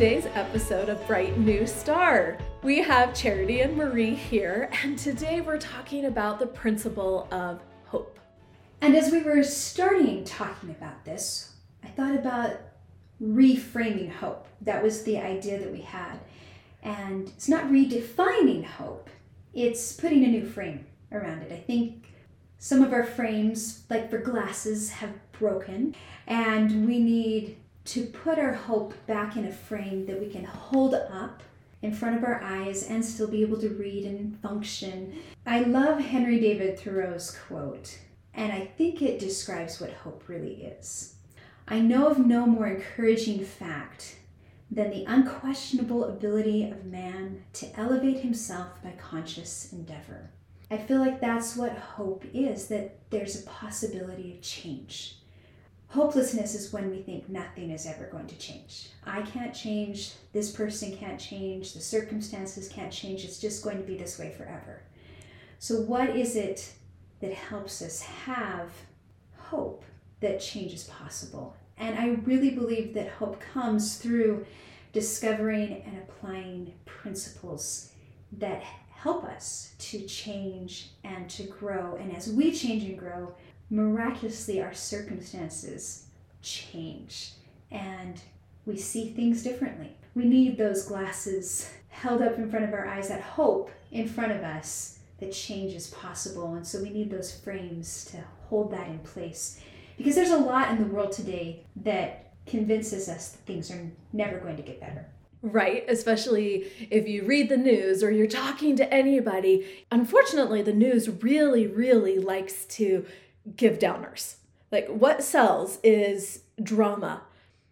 Today's episode of Bright New Star. We have Charity and Marie here, and today we're talking about the principle of hope. And as we were starting talking about this, I thought about reframing hope. That was the idea that we had. And it's not redefining hope, it's putting a new frame around it. I think some of our frames, like for glasses, have broken, and we need to put our hope back in a frame that we can hold up in front of our eyes and still be able to read and function. I love Henry David Thoreau's quote, and I think it describes what hope really is. I know of no more encouraging fact than the unquestionable ability of man to elevate himself by conscious endeavor. I feel like that's what hope is that there's a possibility of change Hopelessness is when we think nothing is ever going to change. I can't change, this person can't change, the circumstances can't change, it's just going to be this way forever. So, what is it that helps us have hope that change is possible? And I really believe that hope comes through discovering and applying principles that help us to change and to grow. And as we change and grow, miraculously our circumstances change and we see things differently. We need those glasses held up in front of our eyes, that hope in front of us that change is possible. And so we need those frames to hold that in place. Because there's a lot in the world today that convinces us that things are never going to get better. Right, especially if you read the news or you're talking to anybody. Unfortunately, the news really, really likes to give downers. Like what sells is drama.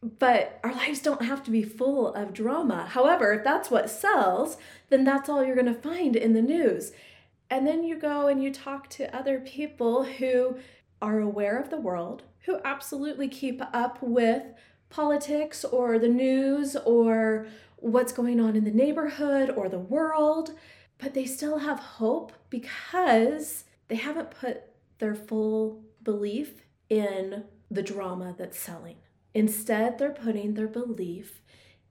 But our lives don't have to be full of drama. However, if that's what sells, then that's all you're going to find in the news. And then you go and you talk to other people who are aware of the world, who absolutely keep up with politics or the news or what's going on in the neighborhood or the world, but they still have hope because they haven't put their full belief in the drama that's selling. Instead, they're putting their belief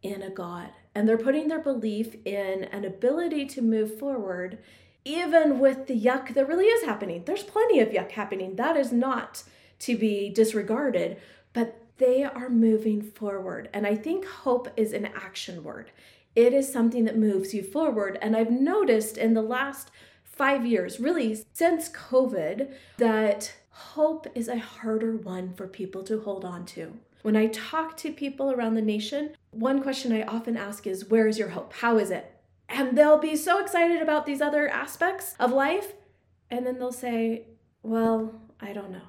in a God and they're putting their belief in an ability to move forward even with the yuck that really is happening. There's plenty of yuck happening. That is not to be disregarded, but they are moving forward. And I think hope is an action word. It is something that moves you forward. And I've noticed in the last five years, really since COVID, that hope is a harder one for people to hold on to. When I talk to people around the nation, one question I often ask is, Where is your hope? How is it? And they'll be so excited about these other aspects of life. And then they'll say, Well, I don't know.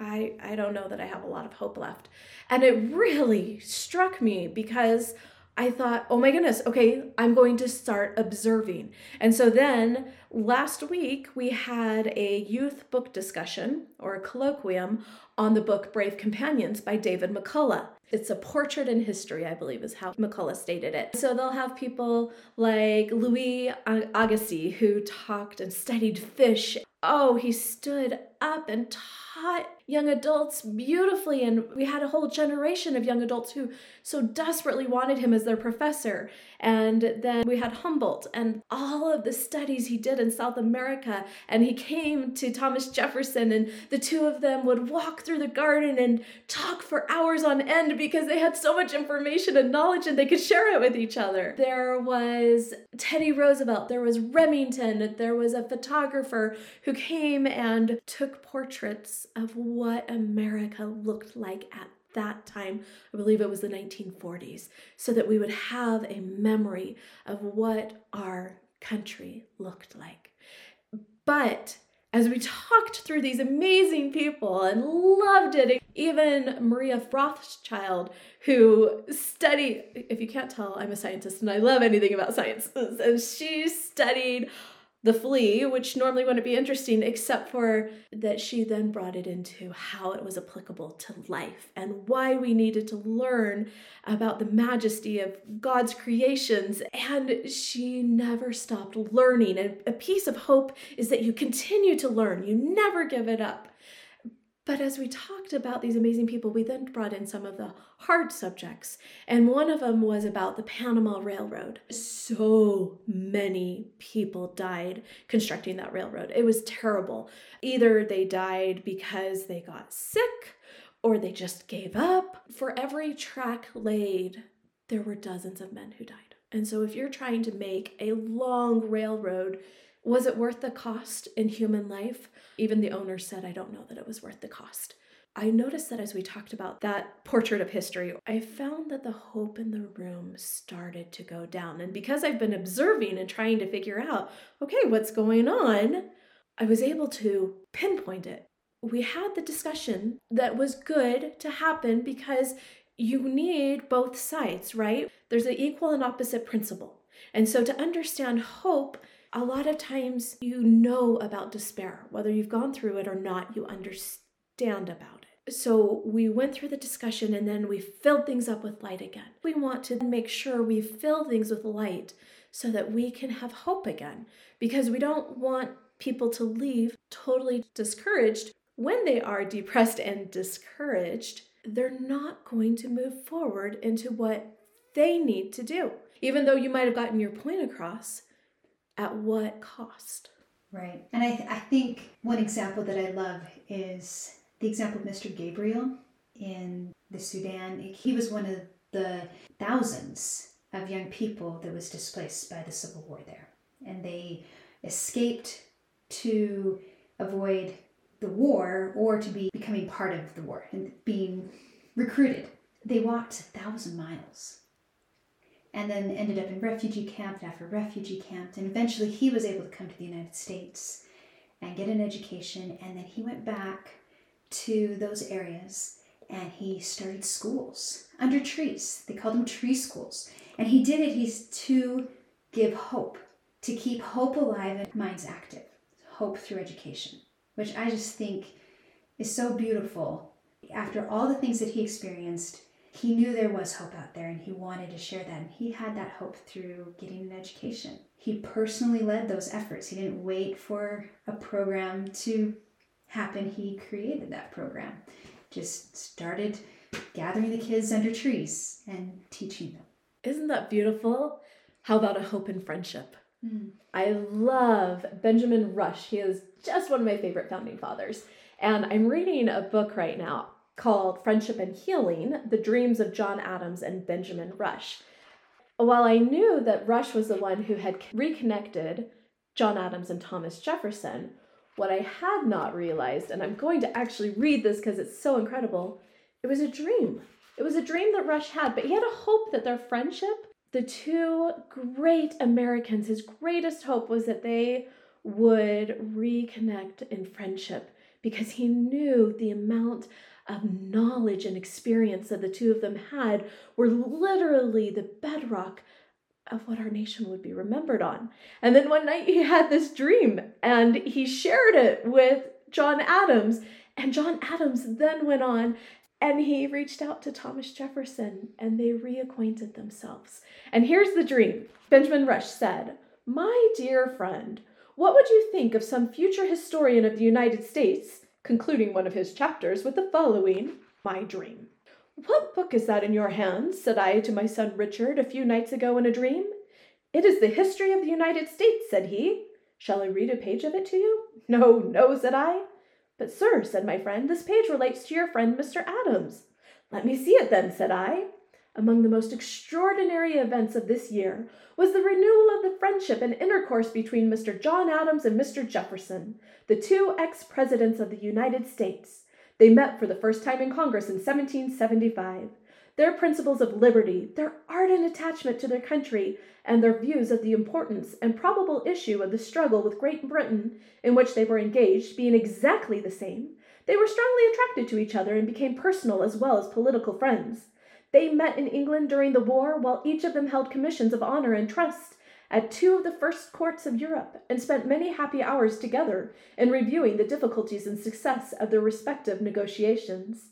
I, I don't know that I have a lot of hope left. And it really struck me because I thought, oh my goodness, okay, I'm going to start observing. And so then last week we had a youth book discussion or a colloquium on the book Brave Companions by David McCullough. It's a portrait in history, I believe, is how McCullough stated it. So they'll have people like Louis Agassiz, who talked and studied fish. Oh, he stood up and taught young adults beautifully. And we had a whole generation of young adults who so desperately wanted him as their professor. And then we had Humboldt and all of the studies he did in South America. And he came to Thomas Jefferson, and the two of them would walk through the garden and talk for hours on end because they had so much information and knowledge and they could share it with each other. There was Teddy Roosevelt, there was Remington, there was a photographer who came and took portraits of what America looked like at that time. I believe it was the 1940s, so that we would have a memory of what our country looked like. But as we talked through these amazing people and loved it, even Maria Rothschild, who studied, if you can't tell, I'm a scientist and I love anything about science, and she studied the flea, which normally wouldn't be interesting, except for that she then brought it into how it was applicable to life and why we needed to learn about the majesty of God's creations. And she never stopped learning. And a piece of hope is that you continue to learn, you never give it up. But as we talked about these amazing people, we then brought in some of the hard subjects. And one of them was about the Panama Railroad. So many people died constructing that railroad. It was terrible. Either they died because they got sick or they just gave up. For every track laid, there were dozens of men who died. And so if you're trying to make a long railroad, was it worth the cost in human life? Even the owner said, I don't know that it was worth the cost. I noticed that as we talked about that portrait of history, I found that the hope in the room started to go down. And because I've been observing and trying to figure out, okay, what's going on, I was able to pinpoint it. We had the discussion that was good to happen because you need both sides, right? There's an equal and opposite principle. And so to understand hope, a lot of times you know about despair. Whether you've gone through it or not, you understand about it. So we went through the discussion and then we filled things up with light again. We want to make sure we fill things with light so that we can have hope again because we don't want people to leave totally discouraged. When they are depressed and discouraged, they're not going to move forward into what they need to do. Even though you might have gotten your point across, at what cost? Right. And I, I think one example that I love is the example of Mr. Gabriel in the Sudan. He was one of the thousands of young people that was displaced by the civil war there. And they escaped to avoid the war or to be becoming part of the war and being recruited. They walked a thousand miles and then ended up in refugee camp after refugee camp. And eventually he was able to come to the United States and get an education. And then he went back to those areas and he started schools under trees. They called them tree schools. And he did it he's to give hope, to keep hope alive and minds active, hope through education, which I just think is so beautiful. After all the things that he experienced, he knew there was hope out there and he wanted to share that. And he had that hope through getting an education. He personally led those efforts. He didn't wait for a program to happen, he created that program. Just started gathering the kids under trees and teaching them. Isn't that beautiful? How about a hope and friendship? Mm. I love Benjamin Rush. He is just one of my favorite founding fathers. And I'm reading a book right now called Friendship and Healing The Dreams of John Adams and Benjamin Rush. While I knew that Rush was the one who had reconnected John Adams and Thomas Jefferson, what I had not realized, and I'm going to actually read this because it's so incredible, it was a dream. It was a dream that Rush had, but he had a hope that their friendship, the two great Americans, his greatest hope was that they would reconnect in friendship because he knew the amount of knowledge and experience that the two of them had were literally the bedrock of what our nation would be remembered on. And then one night he had this dream and he shared it with John Adams. And John Adams then went on and he reached out to Thomas Jefferson and they reacquainted themselves. And here's the dream Benjamin Rush said, My dear friend, what would you think of some future historian of the United States concluding one of his chapters with the following My Dream. What book is that in your hands? said I to my son Richard a few nights ago in a dream. It is the history of the United States, said he. Shall I read a page of it to you? No, no, said I. But, sir, said my friend, this page relates to your friend Mr. Adams. Let me see it then, said I. Among the most extraordinary events of this year was the renewal friendship and intercourse between Mr. John Adams and Mr. Jefferson, the two ex presidents of the United States. They met for the first time in Congress in 1775. Their principles of liberty, their ardent attachment to their country, and their views of the importance and probable issue of the struggle with Great Britain in which they were engaged being exactly the same, they were strongly attracted to each other and became personal as well as political friends. They met in England during the war, while each of them held commissions of honor and trust at two of the first courts of Europe, and spent many happy hours together in reviewing the difficulties and success of their respective negotiations.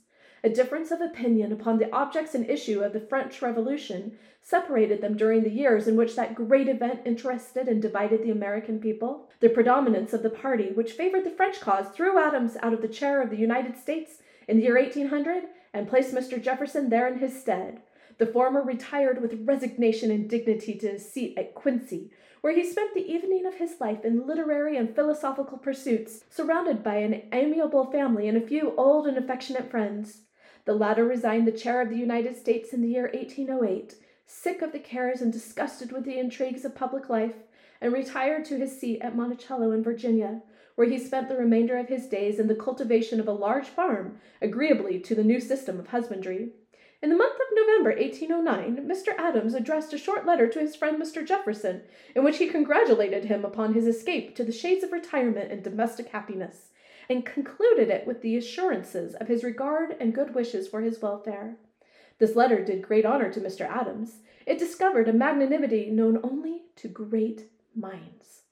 A difference of opinion upon the objects and issue of the French Revolution separated them during the years in which that great event interested and divided the American people. The predominance of the party which favored the French cause threw Adams out of the chair of the United States in the year 1800 and placed Mr. Jefferson there in his stead. The former retired with resignation and dignity to his seat at Quincy, where he spent the evening of his life in literary and philosophical pursuits, surrounded by an amiable family and a few old and affectionate friends. The latter resigned the chair of the United States in the year 1808, sick of the cares and disgusted with the intrigues of public life, and retired to his seat at Monticello in Virginia, where he spent the remainder of his days in the cultivation of a large farm, agreeably to the new system of husbandry. In the month of November 1809, Mr. Adams addressed a short letter to his friend Mr. Jefferson, in which he congratulated him upon his escape to the shades of retirement and domestic happiness, and concluded it with the assurances of his regard and good wishes for his welfare. This letter did great honor to Mr. Adams. It discovered a magnanimity known only to great minds.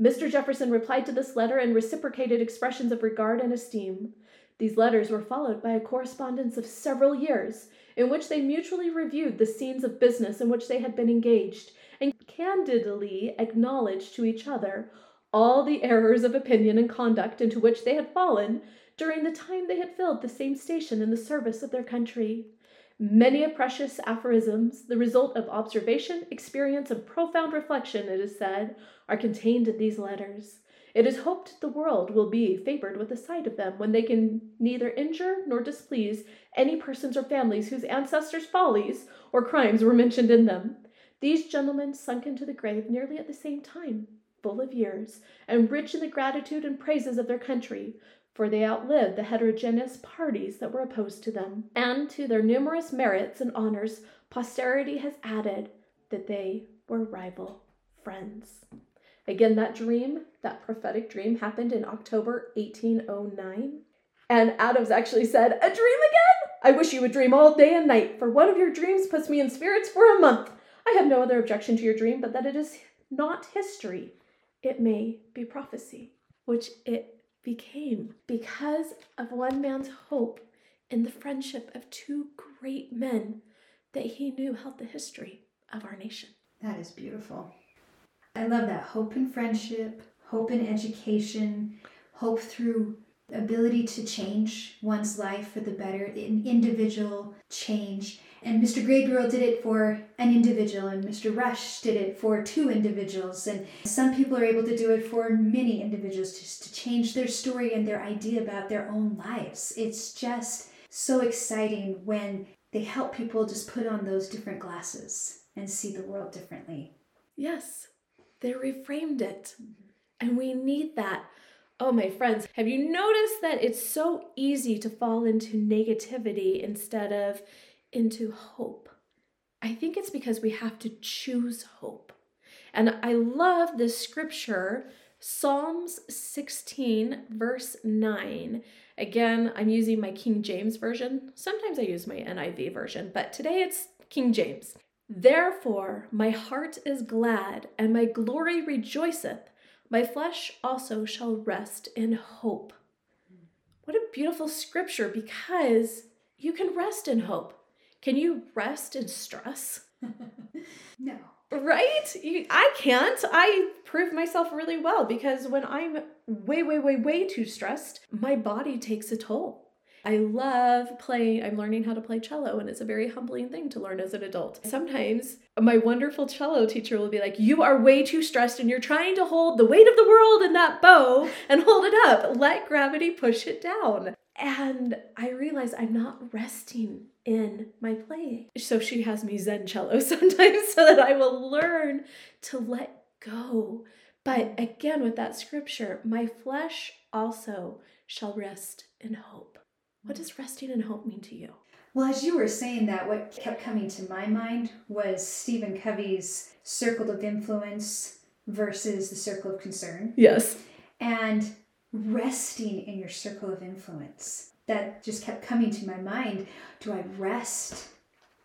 Mr. Jefferson replied to this letter and reciprocated expressions of regard and esteem. These letters were followed by a correspondence of several years, in which they mutually reviewed the scenes of business in which they had been engaged, and candidly acknowledged to each other all the errors of opinion and conduct into which they had fallen during the time they had filled the same station in the service of their country. Many a precious aphorisms, the result of observation, experience, and profound reflection, it is said, are contained in these letters. It is hoped the world will be favored with a sight of them when they can neither injure nor displease any persons or families whose ancestors' follies or crimes were mentioned in them. These gentlemen sunk into the grave nearly at the same time, full of years, and rich in the gratitude and praises of their country, for they outlived the heterogeneous parties that were opposed to them. And to their numerous merits and honors, posterity has added that they were rival friends. Again, that dream, that prophetic dream, happened in October 1809. And Adams actually said, A dream again? I wish you would dream all day and night, for one of your dreams puts me in spirits for a month. I have no other objection to your dream but that it is not history. It may be prophecy, which it became because of one man's hope in the friendship of two great men that he knew held the history of our nation. That is beautiful. I love that hope in friendship, hope in education, hope through ability to change one's life for the better, in individual change, and Mr. Gabriel did it for an individual, and Mr. Rush did it for two individuals. And some people are able to do it for many individuals just to change their story and their idea about their own lives. It's just so exciting when they help people just put on those different glasses and see the world differently. Yes, they reframed it. Mm-hmm. And we need that. Oh, my friends, have you noticed that it's so easy to fall into negativity instead of into hope. I think it's because we have to choose hope. And I love this scripture, Psalms 16, verse 9. Again, I'm using my King James version. Sometimes I use my NIV version, but today it's King James. Therefore, my heart is glad, and my glory rejoiceth. My flesh also shall rest in hope. What a beautiful scripture because you can rest in hope. Can you rest in stress? no. Right? You, I can't. I prove myself really well because when I'm way, way, way, way too stressed, my body takes a toll. I love playing, I'm learning how to play cello, and it's a very humbling thing to learn as an adult. Sometimes my wonderful cello teacher will be like, You are way too stressed and you're trying to hold the weight of the world in that bow and hold it up. Let gravity push it down. And I realize I'm not resting in my playing. So she has me Zen cello sometimes so that I will learn to let go. But again, with that scripture, my flesh also shall rest in hope. What does resting in hope mean to you? Well, as you were saying that, what kept coming to my mind was Stephen Covey's circle of influence versus the circle of concern. Yes. And resting in your circle of influence. That just kept coming to my mind. Do I rest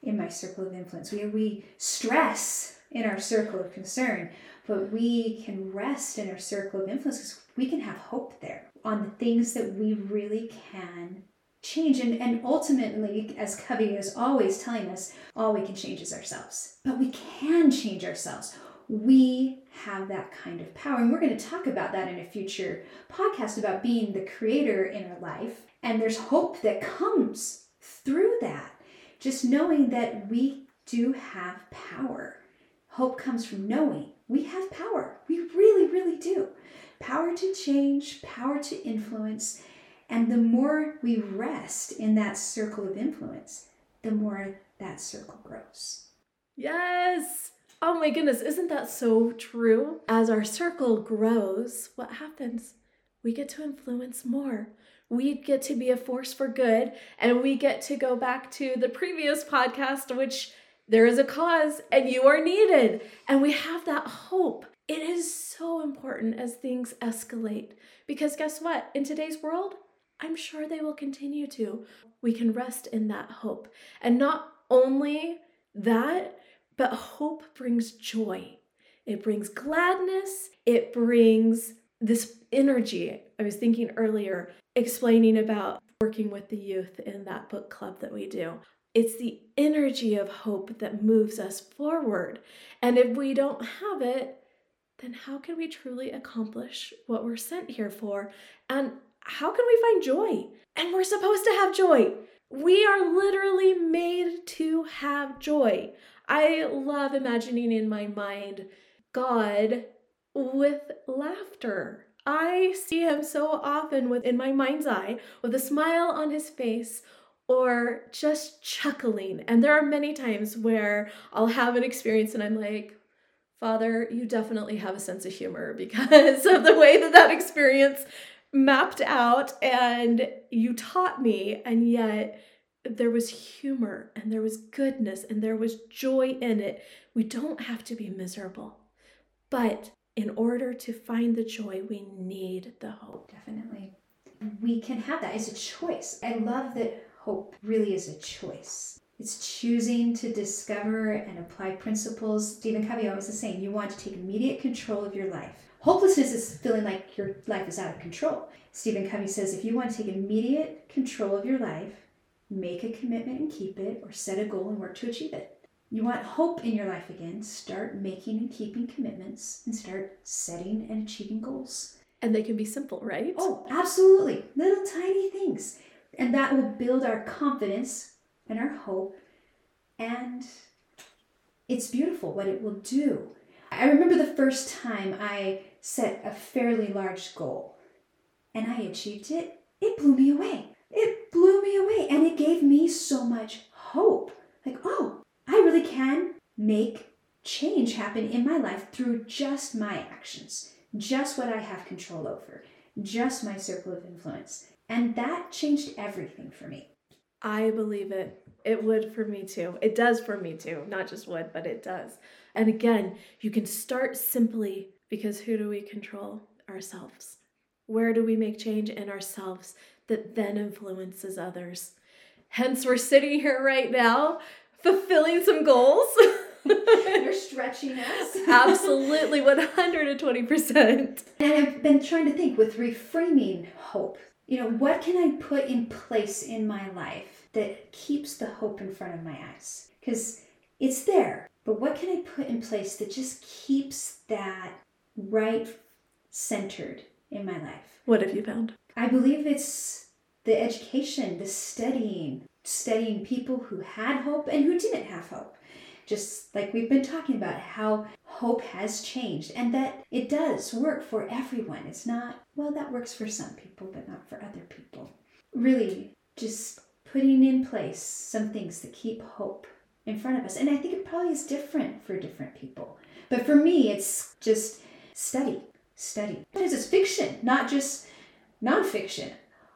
in my circle of influence? We, we stress in our circle of concern, but we can rest in our circle of influence because we can have hope there on the things that we really can change. And, and ultimately, as Covey is always telling us, all we can change is ourselves. But we can change ourselves. We have that kind of power. And we're going to talk about that in a future podcast about being the creator in our life. And there's hope that comes through that. Just knowing that we do have power. Hope comes from knowing we have power. We really, really do. Power to change, power to influence. And the more we rest in that circle of influence, the more that circle grows. Yes. Oh my goodness, isn't that so true? As our circle grows, what happens? We get to influence more. We get to be a force for good, and we get to go back to the previous podcast, which there is a cause and you are needed. And we have that hope. It is so important as things escalate because guess what? In today's world, I'm sure they will continue to. We can rest in that hope. And not only that, but hope brings joy. It brings gladness. It brings this energy. I was thinking earlier, explaining about working with the youth in that book club that we do. It's the energy of hope that moves us forward. And if we don't have it, then how can we truly accomplish what we're sent here for? And how can we find joy? And we're supposed to have joy. We are literally made to have joy. I love imagining in my mind God with laughter. I see him so often within my mind's eye with a smile on his face or just chuckling. And there are many times where I'll have an experience and I'm like, Father, you definitely have a sense of humor because of the way that that experience mapped out and you taught me. And yet there was humor and there was goodness and there was joy in it. We don't have to be miserable. But in order to find the joy, we need the hope. Definitely. We can have that as a choice. I love that hope really is a choice. It's choosing to discover and apply principles. Stephen Covey always is saying you want to take immediate control of your life. Hopelessness is feeling like your life is out of control. Stephen Covey says if you want to take immediate control of your life, make a commitment and keep it, or set a goal and work to achieve it. You want hope in your life again, start making and keeping commitments and start setting and achieving goals. And they can be simple, right? Oh, absolutely. Little tiny things. And that will build our confidence and our hope. And it's beautiful what it will do. I remember the first time I set a fairly large goal and I achieved it, it blew me away. It blew me away and it gave me so much hope. Like, oh, I really can make change happen in my life through just my actions, just what I have control over, just my circle of influence. And that changed everything for me. I believe it. It would for me too. It does for me too. Not just would, but it does. And again, you can start simply because who do we control? Ourselves. Where do we make change in ourselves that then influences others? Hence, we're sitting here right now fulfilling some goals. You're stretching us. Absolutely, 120%. And I've been trying to think with reframing hope you know, what can I put in place in my life that keeps the hope in front of my eyes? Because it's there, but what can I put in place that just keeps that right centered in my life? What have you found? I believe it's the education, the studying, studying people who had hope and who didn't have hope. Just like we've been talking about how hope has changed and that it does work for everyone. It's not, well, that works for some people, but not for other people. Really, just putting in place some things to keep hope in front of us. And I think it probably is different for different people. But for me, it's just study, study. Because it's fiction, not just nonfiction.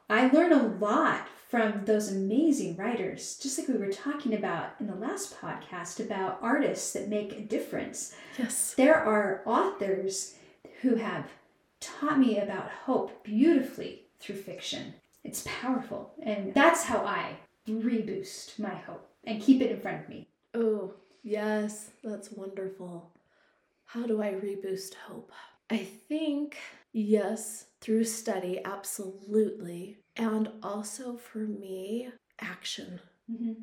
I learn a lot from those amazing writers, just like we were talking about in the last podcast about artists that make a difference. Yes. There are authors who have taught me about hope beautifully through fiction. It's powerful. And that's how I reboost my hope and keep it in front of me. Oh, yes, that's wonderful. How do I reboost hope? I think, yes, through study, absolutely. And also for me, action. Mm-hmm.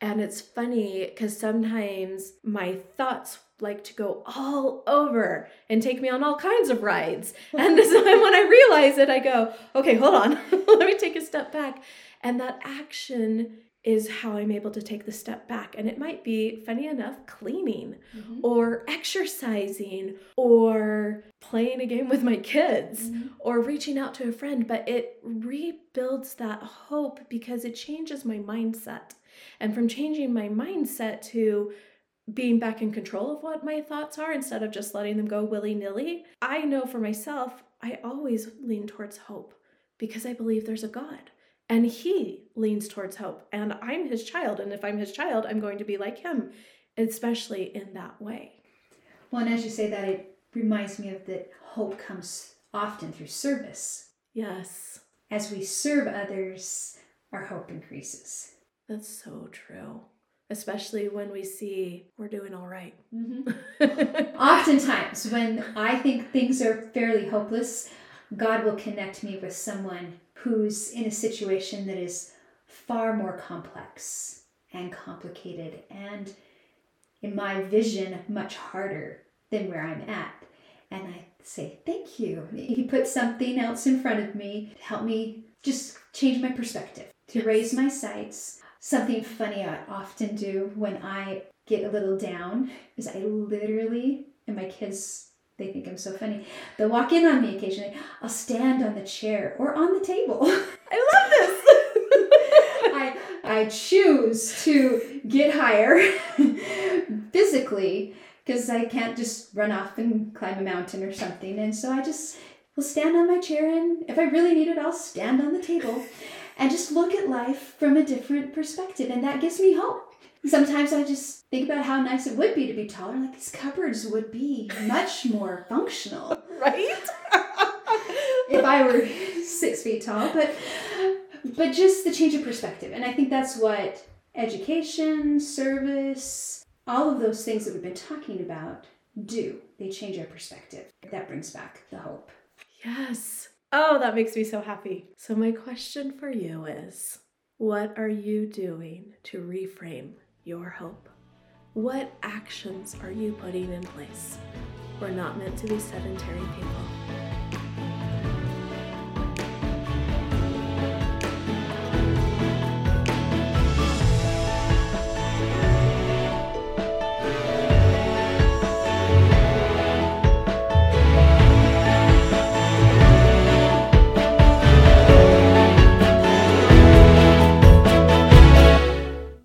And it's funny because sometimes my thoughts like to go all over and take me on all kinds of rides. And so when I realize it, I go, okay, hold on, let me take a step back. And that action is how I'm able to take the step back. And it might be, funny enough, cleaning Mm-hmm. or exercising or playing a game with my kids Mhm. or reaching out to a friend, but it rebuilds that hope because it changes my mindset. And from changing my mindset to being back in control of what my thoughts are instead of just letting them go willy nilly, I know for myself, I always lean towards hope because I believe there's a God. And he leans towards hope. And I'm his child. And if I'm his child, I'm going to be like him, especially in that way. Well, and as you say that, it reminds me of that hope comes often through service. Yes, As we serve others, our hope increases. that's so true. Especially when we see we're doing all right. Mm-hmm. Oftentimes, when I think things are fairly hopeless, God will connect me with someone who's in a situation that is far more complex and complicated, and in my vision, much harder than where I'm at. And I say, Thank you. He put something else in front of me to help me just change my perspective, to Yes. raise my sights. Something funny I often do when I get a little down is I literally, and my kids, they think I'm so funny, they'll walk in on me occasionally. I'll stand on the chair or on the table. I love this. I, I choose to get higher physically because I can't just run off and climb a mountain or something. And so I just will stand on my chair and if I really need it, I'll stand on the table and just look at life from a different perspective. And that gives me hope. Sometimes I just think about how nice it would be to be taller. Like these cupboards would be much more functional right? if I were six feet tall, but but just the change of perspective. And I think that's what education, service, all of those things that we've been talking about do. They change our perspective. That brings back the hope. yes. Oh, that makes me so happy. So, my question for you is what are you doing to reframe your hope? What actions are you putting in place? We're not meant to be sedentary people.